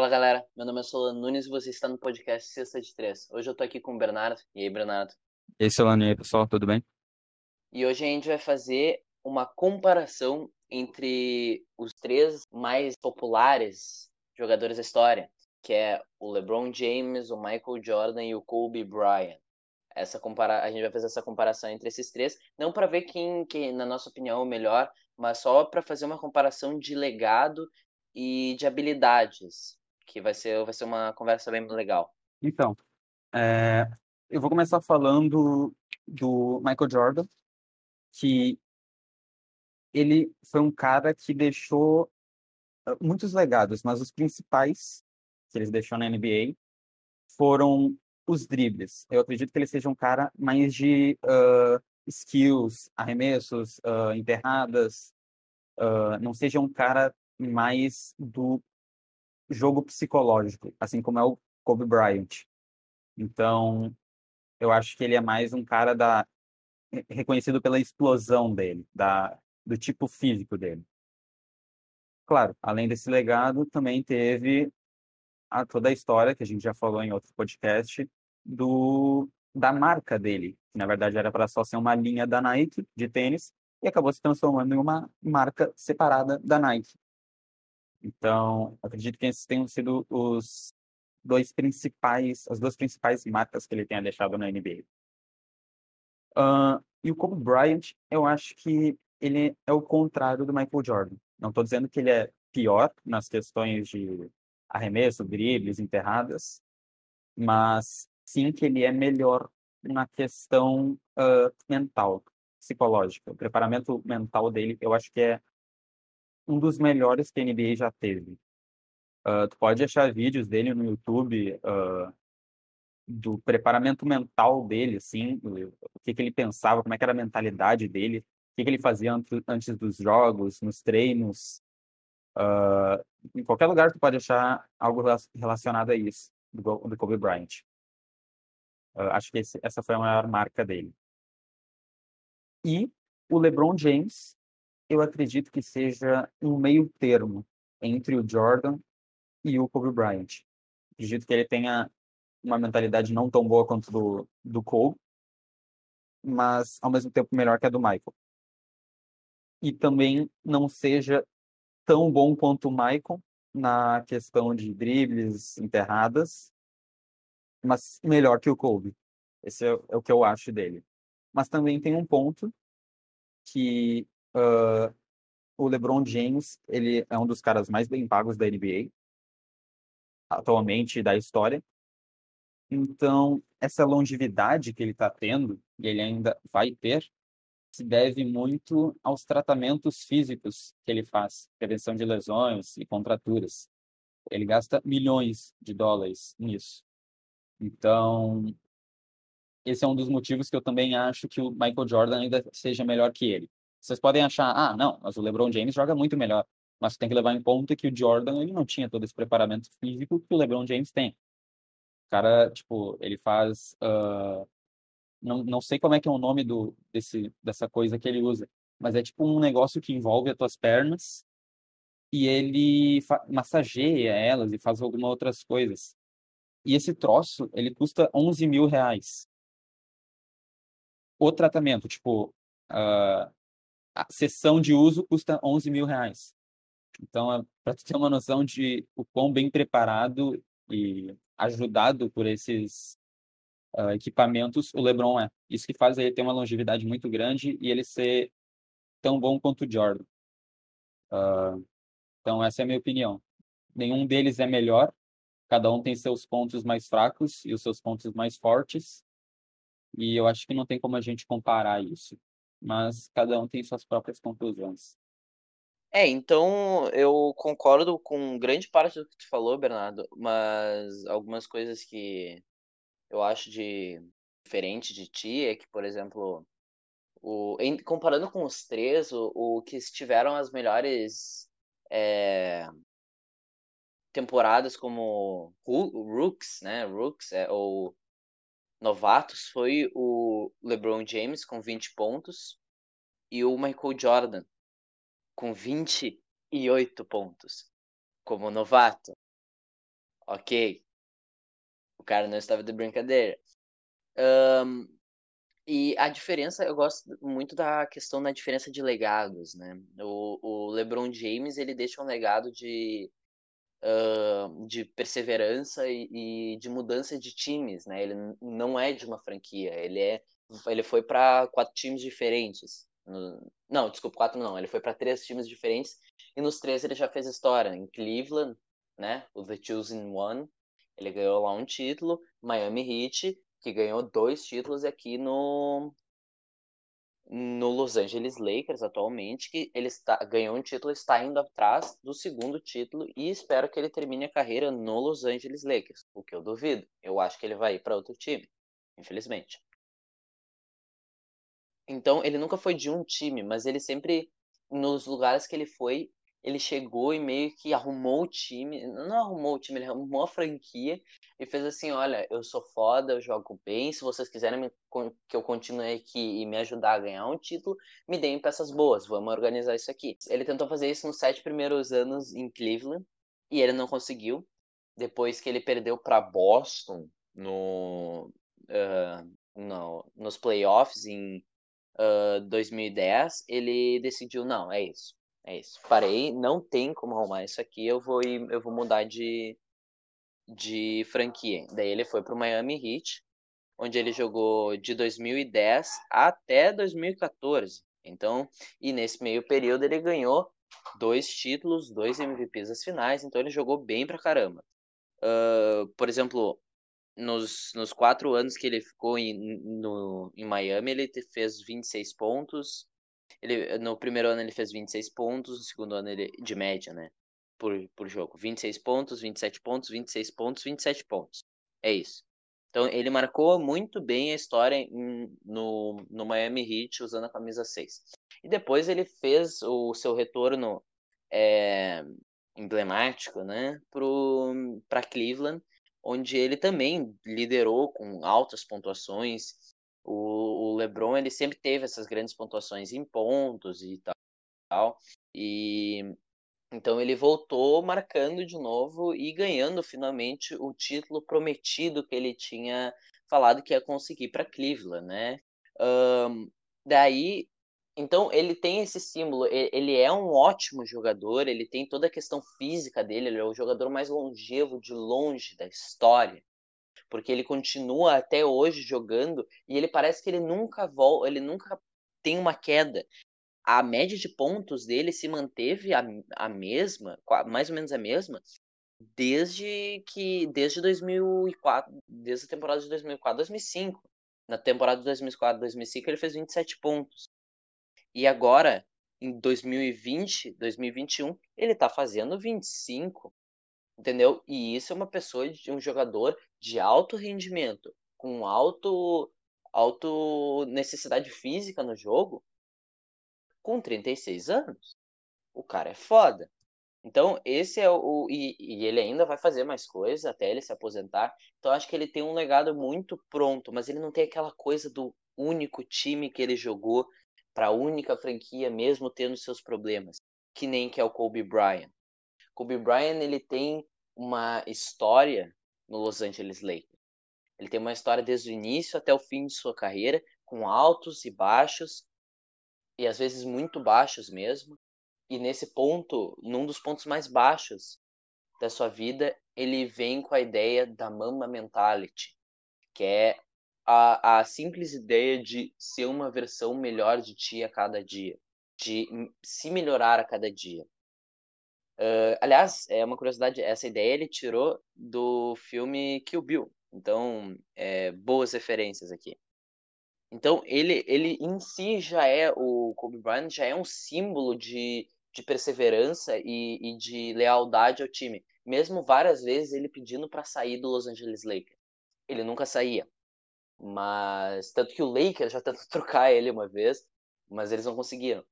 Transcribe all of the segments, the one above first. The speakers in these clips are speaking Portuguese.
Fala galera, meu nome é Solano Nunes e você está no podcast Sexta de Três. Hoje eu tô aqui com o Bernardo. E aí, Bernardo? E aí, Solano, e aí, pessoal, tudo bem? E hoje a gente vai fazer uma comparação entre os três mais populares jogadores da história, que é o LeBron James, o Michael Jordan e o Kobe Bryant. Essa compara... A gente vai fazer essa comparação entre esses três, não para ver quem, quem, na nossa opinião, é o melhor, mas só para fazer uma comparação de legado e de habilidades que vai ser, vai ser uma conversa bem legal. Então, é, eu vou começar falando do Michael Jordan, que ele foi um cara que deixou ah, muitos legados, mas os principais que ele deixou na NBA foram os dribles. Eu acredito que ele seja um cara mais de uh, skills, arremessos, uh, enterradas, uh, não seja um cara mais do jogo psicológico, assim como é o Kobe Bryant. Então, eu acho que ele é mais um cara da reconhecido pela explosão dele, da do tipo físico dele. Claro, além desse legado, também teve a, toda a história que a gente já falou em outro podcast do da marca dele, que na verdade era para só ser uma linha da Nike de tênis e acabou se transformando em uma marca separada da Nike. Então, acredito que esses tenham sido os dois principais, as duas principais marcas que ele tenha deixado na NBA. Uh, e o Kobe Bryant, eu acho que ele é o contrário do Michael Jordan. Não estou dizendo que ele é pior nas questões de arremesso, dribles, enterradas, mas sim que ele é melhor na questão uh, mental, psicológica. O preparamento mental dele, eu acho que é um dos melhores que a NBA já teve. Uh, tu pode achar vídeos dele no YouTube uh, do preparamento mental dele, assim, o que, que ele pensava, como é era a mentalidade dele, o que, que ele fazia antes, dos jogos, nos treinos. Uh, em qualquer lugar tu pode achar algo relacionado a isso, do Kobe Bryant. acho que esse, essa foi a maior marca dele. E o LeBron James, eu acredito que seja um meio termo entre o Jordan e o Kobe Bryant. Acredito que ele tenha uma mentalidade não tão boa quanto do, do Kobe, mas ao mesmo tempo melhor que a do Michael. E também não seja tão bom quanto o Michael na questão de dribles, enterradas, mas melhor que o Kobe. Esse é, é o que eu acho dele. Mas também tem um ponto que Uh, o LeBron James, ele é um dos caras mais bem pagos da NBA, atualmente da história. Então, essa longevidade que ele está tendo, e ele ainda vai ter, se deve muito aos tratamentos físicos que ele faz, prevenção de lesões e contraturas. Ele gasta milhões de dólares nisso. Então, esse é um dos motivos que eu também acho que o Michael Jordan ainda seja melhor que ele. Vocês podem achar, ah, não, mas o LeBron James joga muito melhor. Mas tem que levar em conta que o Jordan ele não tinha todo esse preparamento físico que o LeBron James tem. O cara, tipo, ele faz. Uh, não, não sei como é que é o nome do, desse, dessa coisa que ele usa, mas é tipo um negócio que envolve as tuas pernas e ele massageia elas e faz algumas outras coisas. E esse troço, ele custa 11 mil reais. O tratamento, tipo, uh, a sessão de uso custa 11 mil reais. Então, é, para ter uma noção de o quão bem preparado e ajudado por esses uh, equipamentos o LeBron é. Isso que faz ele ter uma longevidade muito grande e ele ser tão bom quanto o Jordan. Uh, então, essa é a minha opinião. Nenhum deles é melhor. Cada um tem seus pontos mais fracos e os seus pontos mais fortes. E eu acho que não tem como a gente comparar isso mas cada um tem suas próprias conclusões. É, então eu concordo com grande parte do que tu falou, Bernardo, mas algumas coisas que eu acho de diferente de ti é que, por exemplo, o, em, comparando com os três, o, o que tiveram as melhores é, temporadas como Rooks, né? Rooks, é, ou novatos foi o LeBron James com 20 pontos e o Michael Jordan com 28 pontos como novato. Ok. O cara não estava de brincadeira. Um, e a diferença, eu gosto muito da questão da diferença de legados, né? O, o LeBron James, ele deixa um legado de, uh, de perseverança e, e, de mudança de times, né? Ele não é de uma franquia, ele é ele foi para quatro times diferentes. Não, desculpa, quatro não. Ele foi para três times diferentes e nos três ele já fez história. Em Cleveland, né? O The Chosen One, ele ganhou lá um título. Miami Heat, que ganhou dois títulos aqui no no Los Angeles Lakers atualmente, que ele está, ganhou um título, está indo atrás do segundo título e espero que ele termine a carreira no Los Angeles Lakers, o que eu duvido. Eu acho que ele vai ir para outro time, infelizmente. Então, ele nunca foi de um time, mas ele sempre, nos lugares que ele foi, ele chegou e meio que arrumou o time. Não arrumou o time, ele arrumou a franquia e fez assim: olha, eu sou foda, eu jogo bem. Se vocês quiserem que eu continue aqui e me ajudar a ganhar um título, me deem peças boas, vamos organizar isso aqui. Ele tentou fazer isso nos sete primeiros anos em Cleveland e ele não conseguiu. Depois que ele perdeu para Boston no, uh, no, nos playoffs em uh, 2010, ele decidiu, não, é isso. É isso. Parei, não tem como arrumar isso aqui, eu vou eu vou mudar de, de franquia. Daí ele foi pro Miami Heat, onde ele jogou de 2010 até 2014. Então, e nesse meio período ele ganhou dois títulos, dois MVPs das finais, então ele jogou bem pra caramba. Uh, por exemplo, nos, nos quatro anos que ele ficou em, no, em Miami, ele fez 26 pontos. Ele, no primeiro ano ele fez 26 pontos, no segundo ano ele, de média, né? Por, por jogo. 26 pontos, 27 pontos, 26 pontos, 27 pontos. É isso. Então ele marcou muito bem a história em, no, no Miami Heat usando a camisa 6. E depois ele fez o seu retorno é, emblemático, né, para Cleveland, onde ele também liderou com altas pontuações. O, o LeBron ele sempre teve essas grandes pontuações em pontos e tal. E então ele voltou marcando de novo e ganhando finalmente o título prometido que ele tinha falado que ia conseguir para Cleveland, né? Um, daí então ele tem esse símbolo, ele é um ótimo jogador, ele tem toda a questão física dele, ele é o jogador mais longevo de longe da história. Porque ele continua até hoje jogando e ele parece que ele nunca volta, ele nunca tem uma queda. A média de pontos dele se manteve a, a mesma, mais ou menos a mesma, desde que desde 2004, desde a temporada de 2004, 2005. Na temporada de 2004, 2005 ele fez 27 pontos. E agora, em 2020, 2021, ele tá fazendo 25, entendeu? E isso é uma pessoa, um jogador de alto rendimento, com alto, alto necessidade física no jogo, com 36 anos. O cara é foda. Então, esse é o. E, e, ele ainda vai fazer mais coisas até ele se aposentar. Então, acho que ele tem um legado muito pronto, mas ele não tem aquela coisa do único time que ele jogou para a única franquia, mesmo tendo seus problemas, que nem que é o Kobe Bryant. Kobe Bryant ele tem uma história no Los Angeles Lakers. Ele tem uma história desde o início até o fim de sua carreira, com altos e baixos, e às vezes muito baixos mesmo. E nesse ponto, num dos pontos mais baixos da sua vida, ele vem com a ideia da Mamba Mentality, que é a, a simples ideia de ser uma versão melhor de ti a cada dia, de se melhorar a cada dia. Uh, aliás, é uma curiosidade, essa ideia ele tirou do filme Kill Bill. Então, é, boas referências aqui. Então, ele, ele em si já é, o Kobe Bryant já é um símbolo de, de perseverança e, e de lealdade ao time. Mesmo várias vezes ele pedindo para sair do Los Angeles Lakers. Ele nunca saía. Mas. Tanto que o Lakers já tentou trocar ele uma vez, mas eles não conseguiram.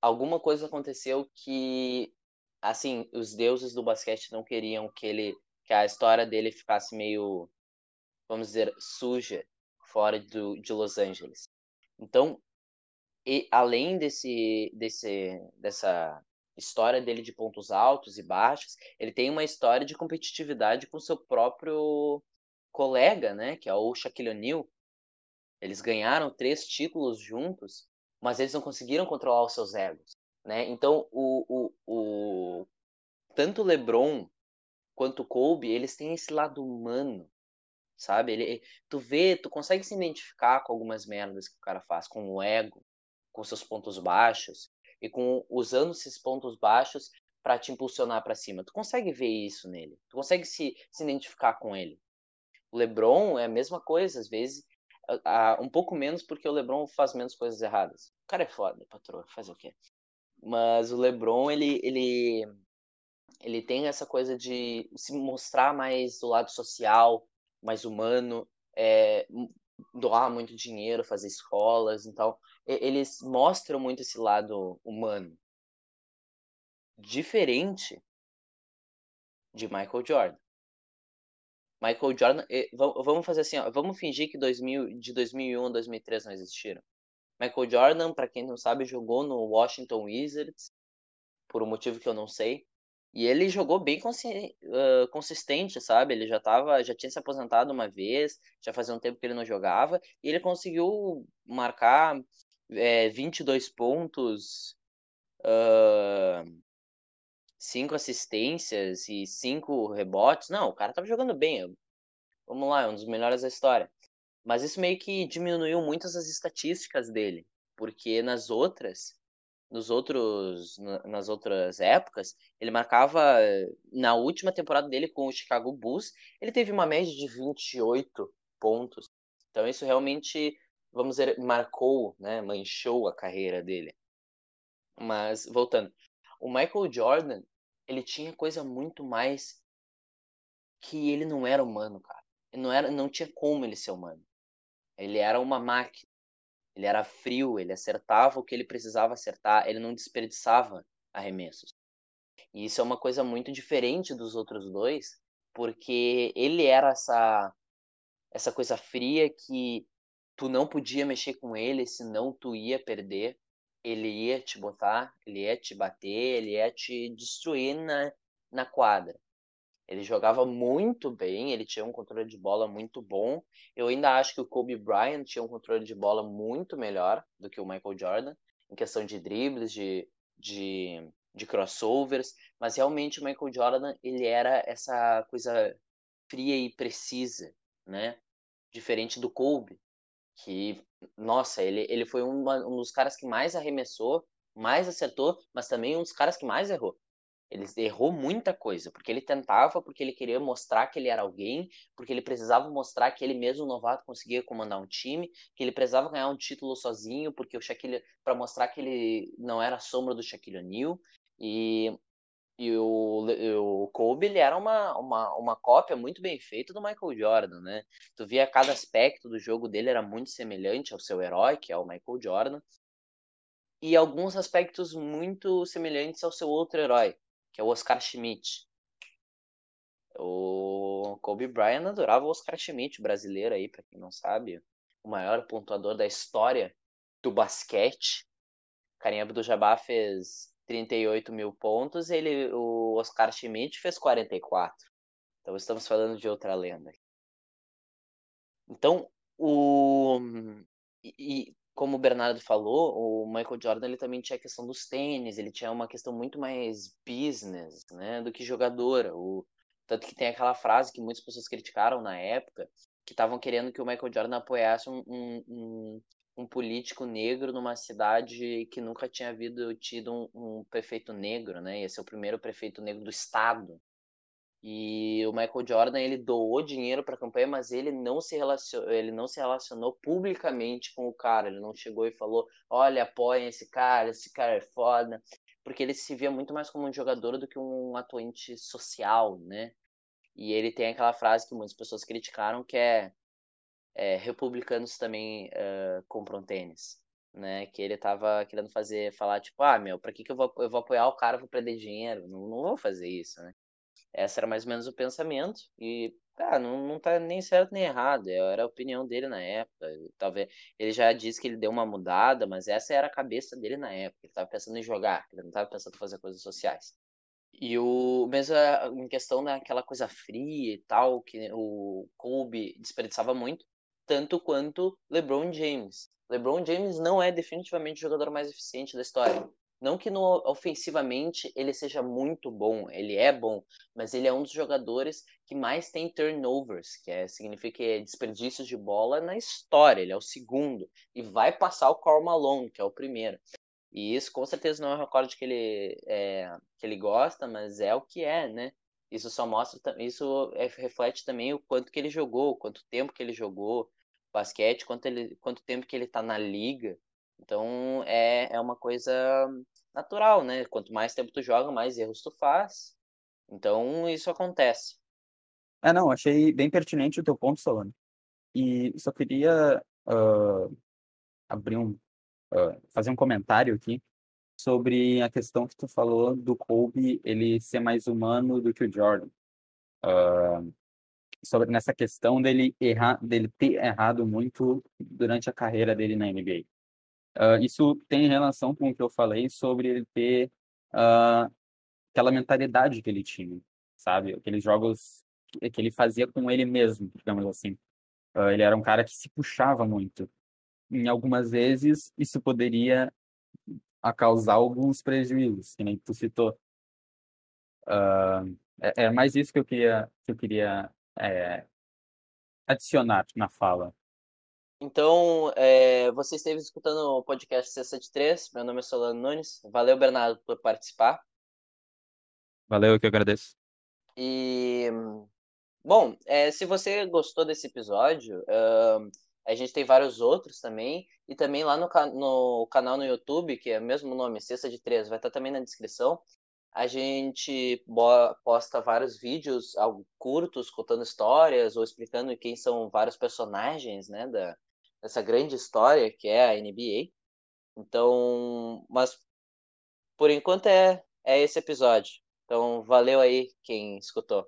Alguma coisa aconteceu que. Assim, os deuses do basquete não queriam que ele. que a história dele ficasse meio. vamos dizer, suja fora do, de Los Angeles. Então, e além desse, desse, dessa história dele de pontos altos e baixos, ele tem uma história de competitividade com seu próprio colega, né, que é o Shaquille O'Neal. Eles ganharam três títulos juntos, mas eles não conseguiram controlar os seus egos, né? Então, o, o, o tanto o LeBron quanto o Kobe, eles têm esse lado humano, sabe? Ele, tu vê, tu consegue se identificar com algumas merdas que o cara faz, com o ego, com seus pontos baixos e com usando esses pontos baixos para te impulsionar para cima. Tu consegue ver isso nele. Tu consegue se, se identificar com ele. O LeBron é a mesma coisa, às vezes, um pouco menos porque o LeBron faz menos coisas erradas. O cara é foda, patroa, faz o quê? Mas o LeBron, ele ele ele tem essa coisa de se mostrar mais do lado social, mais humano, é, doar muito dinheiro, fazer escolas, então eles mostram muito esse lado humano. Diferente de Michael Jordan. Michael Jordan, vamos fazer assim, ó, vamos fingir que 2000, de 2001 a 2003 não existiram. Michael Jordan, para quem não sabe, jogou no Washington Wizards por um motivo que eu não sei. E ele jogou bem uh, consistente, sabe? Ele já tava, já tinha se aposentado uma vez, já fazia um tempo que ele não jogava, e ele conseguiu marcar é, 22 pontos, uh, 5 assistências e 5 rebotes. Não, o cara tava jogando bem. Vamos lá, é um dos melhores da história. Mas isso meio que diminuiu muitas as estatísticas dele, porque nas outras nos outros nas outras épocas, ele marcava na última temporada dele com o Chicago Bulls, ele teve uma média de 28 pontos. Então isso realmente, vamos dizer, marcou, né, manchou a carreira dele. Mas voltando, o Michael Jordan, ele tinha coisa muito mais que ele não era humano, cara. Ele não era, não tinha como ele ser humano. Ele era uma máquina. Ele era frio, ele acertava o que ele precisava acertar, ele não desperdiçava arremessos. E isso é uma coisa muito diferente dos outros dois, porque ele era essa essa coisa fria que tu não podia mexer com ele, senão tu ia perder. Ele ia te botar, ele ia te bater, ele ia te destruir na, na quadra. Ele jogava muito bem, ele tinha um controle de bola muito bom. Eu ainda acho que o Kobe Bryant tinha um controle de bola muito melhor do que o Michael Jordan, em questão de dribles, de, de, de crossovers, mas realmente o Michael Jordan, ele era essa coisa fria e precisa, né? Diferente do Kobe, que, nossa, ele, ele foi uma, um dos caras que mais arremessou, mais acertou, mas também um dos caras que mais errou. Ele errou muita coisa, porque ele tentava, porque ele queria mostrar que ele era alguém, porque ele precisava mostrar que ele mesmo novato conseguia comandar um time, que ele precisava ganhar um título sozinho, porque o Shaquille para mostrar que ele não era a sombra do Shaquille O'Neal e e o, o Kobe ele era uma, uma, uma cópia muito bem feita do Michael Jordan, né? Tu via cada aspecto do jogo dele era muito semelhante ao seu herói, que é o Michael Jordan, e alguns aspectos muito semelhantes ao seu outro herói, que é o Oscar Schmidt. O Kobe Bryant adorava o Oscar Schmidt, brasileiro aí, para quem não sabe, o maior pontuador da história do basquete. Karim Abdul-Jabbar fez 38 mil pontos, ele, o Oscar Schmidt fez 44. Então estamos falando de outra lenda. Então, o e, como o Bernardo falou, o Michael Jordan ele também tinha a questão dos tênis, ele tinha uma questão muito mais business, né, do que jogador. O, tanto que tem aquela frase que muitas pessoas criticaram na época, que estavam querendo que o Michael Jordan apoiasse um, um, um, um, político negro numa cidade que nunca tinha havido tido um, prefeito negro, né? Ia ser o primeiro prefeito negro do estado. E o Michael Jordan ele doou dinheiro para a campanha, mas ele não se relacionou, ele não se relacionou publicamente com o cara. Ele não chegou e falou: "Olha, apoiem esse cara, esse cara é foda", porque ele se via muito mais como um jogador do que um atuante social, né? E ele tem aquela frase que muitas pessoas criticaram que é, é republicanos também uh, compram tênis, né? Que ele tava querendo fazer, falar tipo, ah, meu, para que que eu vou, eu vou apoiar o cara, vou perder dinheiro? Não, não vou fazer isso, né? Essa era mais ou menos o pensamento. E Cara, não, não tá nem certo nem errado. Era a opinião dele na época. Talvez ele já disse que ele deu uma mudada, mas essa era a cabeça dele na época. Ele tava pensando em jogar, ele não tava pensando em fazer coisas sociais. E o mesmo em questão daquela coisa fria e tal, que o Kobe desperdiçava muito, tanto quanto LeBron James. LeBron James não é definitivamente o jogador mais eficiente da história. Não que no, ofensivamente ele seja muito bom, ele é bom, mas ele é um dos jogadores que mais tem turnovers, que é, significa é desperdícios de bola na história. Ele é o segundo e vai passar o Karl Malone, que é o primeiro. E isso com certeza não é um recorde que ele, é, que ele gosta, mas é o que é, né? Isso só mostra, isso é, reflete também o quanto que ele jogou, quanto tempo que ele jogou basquete, quanto, ele, quanto tempo que ele está na liga. Então é, é uma coisa natural, né? Quanto mais tempo tu joga, mais erros tu faz. Então isso acontece. É, não, achei bem pertinente o teu ponto, Solano. E só queria uh, abrir um, uh, fazer um comentário aqui sobre a questão que tu falou do Kobe ele ser mais humano do que o Jordan. Uh, sobre nessa questão dele errar, dele ter errado muito durante a carreira dele na NBA. Uh, isso tem relação com o que eu falei sobre ele ter uh, aquela mentalidade que ele tinha, sabe? Aqueles jogos que ele fazia com ele mesmo, digamos assim. Uh, ele era um cara que se puxava muito em algumas vezes isso poderia causar alguns prejuízos, que nem tu citou. É, é, mais isso que eu queria, que eu queria é, adicionar na fala. Então, é, você esteve escutando o podcast C73. Meu nome é Solano Nunes. Valeu, Bernardo, por participar. Valeu, eu que agradeço. E, bom, é, se você gostou desse episódio, uh, a gente tem vários outros também. E também lá no, no canal no YouTube, que é o mesmo nome, Cesta de Três, vai estar também na descrição. A gente posta vários vídeos, algo curtos, contando histórias ou explicando quem são vários personagens, né, da, dessa grande história que é a NBA. Então, mas por enquanto é, é esse episódio. Então, valeu aí quem escutou.